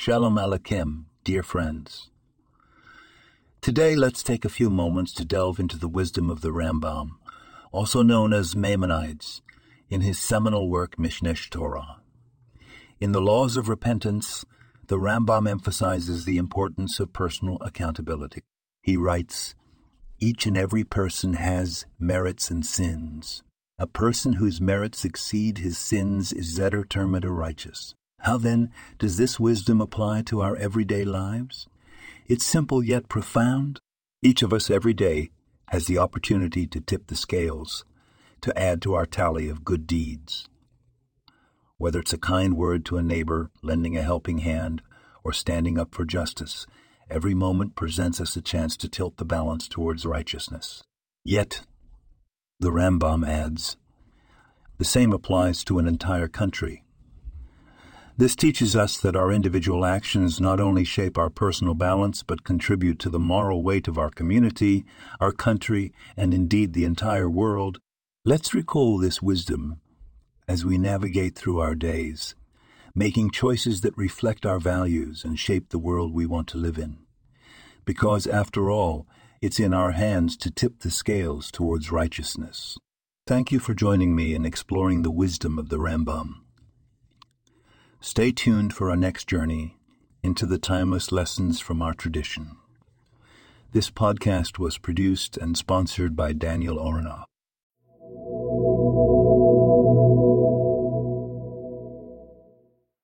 Shalom Aleichem, dear friends. Today, let's take a few moments to delve into the wisdom of the Rambam, also known as Maimonides, in his seminal work Mishneh Torah. In the Laws of Repentance, the Rambam emphasizes the importance of personal accountability. He writes, Each and every person has merits and sins. A person whose merits exceed his sins is zeter termita righteous. How then does this wisdom apply to our everyday lives? It's simple yet profound. Each of us every day has the opportunity to tip the scales, to add to our tally of good deeds. Whether it's a kind word to a neighbor, lending a helping hand, or standing up for justice, every moment presents us a chance to tilt the balance towards righteousness. Yet, the Rambam adds, the same applies to an entire country. This teaches us that our individual actions not only shape our personal balance, but contribute to the moral weight of our community, our country, and indeed the entire world. Let's recall this wisdom as we navigate through our days, making choices that reflect our values and shape the world we want to live in. Because, after all, it's in our hands to tip the scales towards righteousness. Thank you for joining me in exploring the wisdom of the Rambam. Stay tuned for our next journey into the timeless lessons from our tradition. This podcast was produced and sponsored by Daniel Oronoff.